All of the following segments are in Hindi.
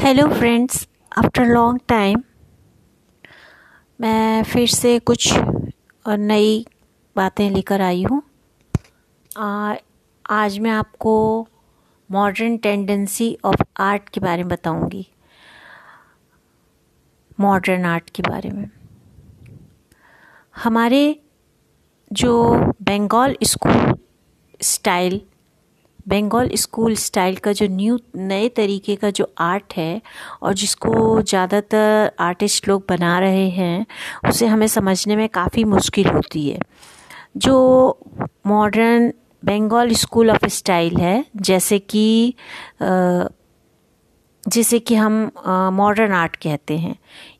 Hello friends after long time मैं फिर से कुछ नई बातें लेकर आई हूँ। आज मैं आपको मॉडर्न टेंडेंसी ऑफ़ आर्ट के बारे में बताऊँगी। मॉडर्न आर्ट के बारे में। हमारे जो Bengal school style Bengal school style का जो न्यू नए तरीके का जो आर्ट है और जिसको ज़्यादातर आर्टिस्ट लोग बना रहे हैं, उसे हमें समझने में काफ़ी मुश्किल होती है। जो modern Bengal school of style है, जैसे कि जिसे कि हम मॉडर्न आर्ट कहते हैं।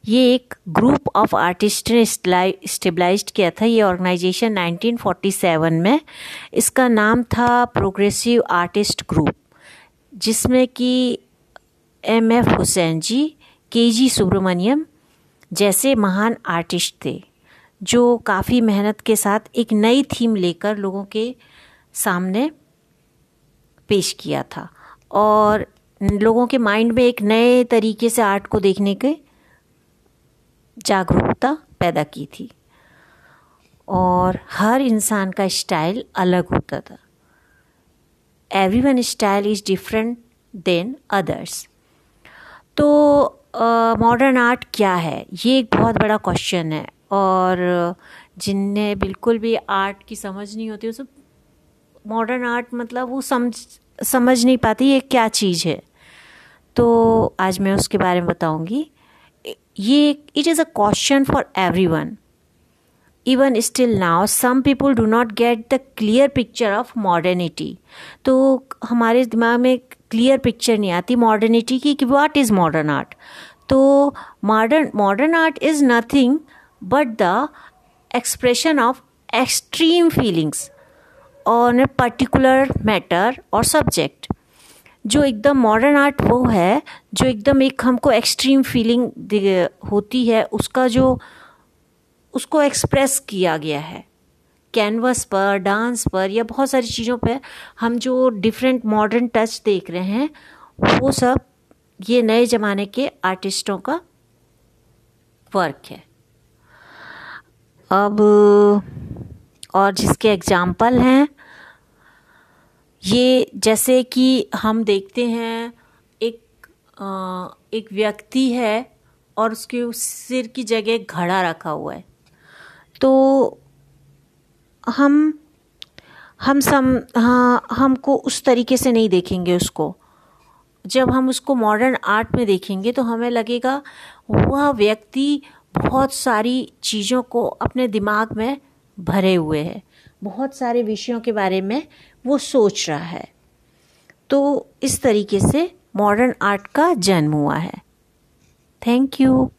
ये एक ग्रुप ऑफ़ आर्टिस्ट ने स्टेबलाइज किया था ये ऑर्गेनाइजेशन 1947 में। इसका नाम था प्रोग्रेसिव आर्टिस्ट ग्रुप जिसमें कि एम एफ़ हुसैन जी के जी सुब्रमण्यम जैसे महान आर्टिस्ट थे, जो काफ़ी मेहनत के साथ एक नई थीम लेकर लोगों के सामने पेश किया था। और लोगों के माइंड में एक नए तरीके से आर्ट को देखने के जागरूकता पैदा की थी। और हर इंसान का स्टाइल अलग होता था। Every one style is different than others तो मॉडर्न uh, आर्ट क्या है? ये एक बहुत बड़ा क्वेश्चन है। और जिन्हें बिल्कुल भी आर्ट की समझ नहीं होती उसे मॉडर्न आर्ट मतलब वो समझ समझ नहीं पाती ये क्या चीज़ है। तो आज मैं उसके बारे में बताऊँगी। ये it is a question for every one even still now some people do not get the clear picture of modernity तो हमारे दिमाग में क्लियर पिक्चर नहीं आती मॉडर्निटी की कि वाट इज़ मॉडर्न आर्ट तो modern modern art is nothing but the expression of extreme feelings on a particular matter और सब्जेक्ट जो एकदम मॉडर्न आर्ट वो है, जो एकदम एक हमको एक्सट्रीम फीलिंग होती है, उसका जो, उसको एक्सप्रेस किया गया है। कैनवस पर डांस पर, या बहुत सारी चीज़ों पर हम जो डिफरेंट मॉडर्न टच देख रहे हैं, वो सब ये नए ज़माने के आर्टिस्टों का वर्क है। अब, और जिसके एग्ज़ाम्पल हैं ये जैसे कि हम देखते हैं एक आ, एक व्यक्ति है और उसके सिर की जगह घड़ा रखा हुआ है। तो हम हम सम हाँ हमको उस तरीके से नहीं देखेंगे उसको। जब हम उसको मॉडर्न आर्ट में देखेंगे तो हमें लगेगा वह व्यक्ति बहुत सारी चीज़ों को अपने दिमाग में भरे हुए हैं। बहुत सारे विषयों के बारे में वो सोच रहा है। तो इस तरीके से मॉडर्न आर्ट का जन्म हुआ है। Thank you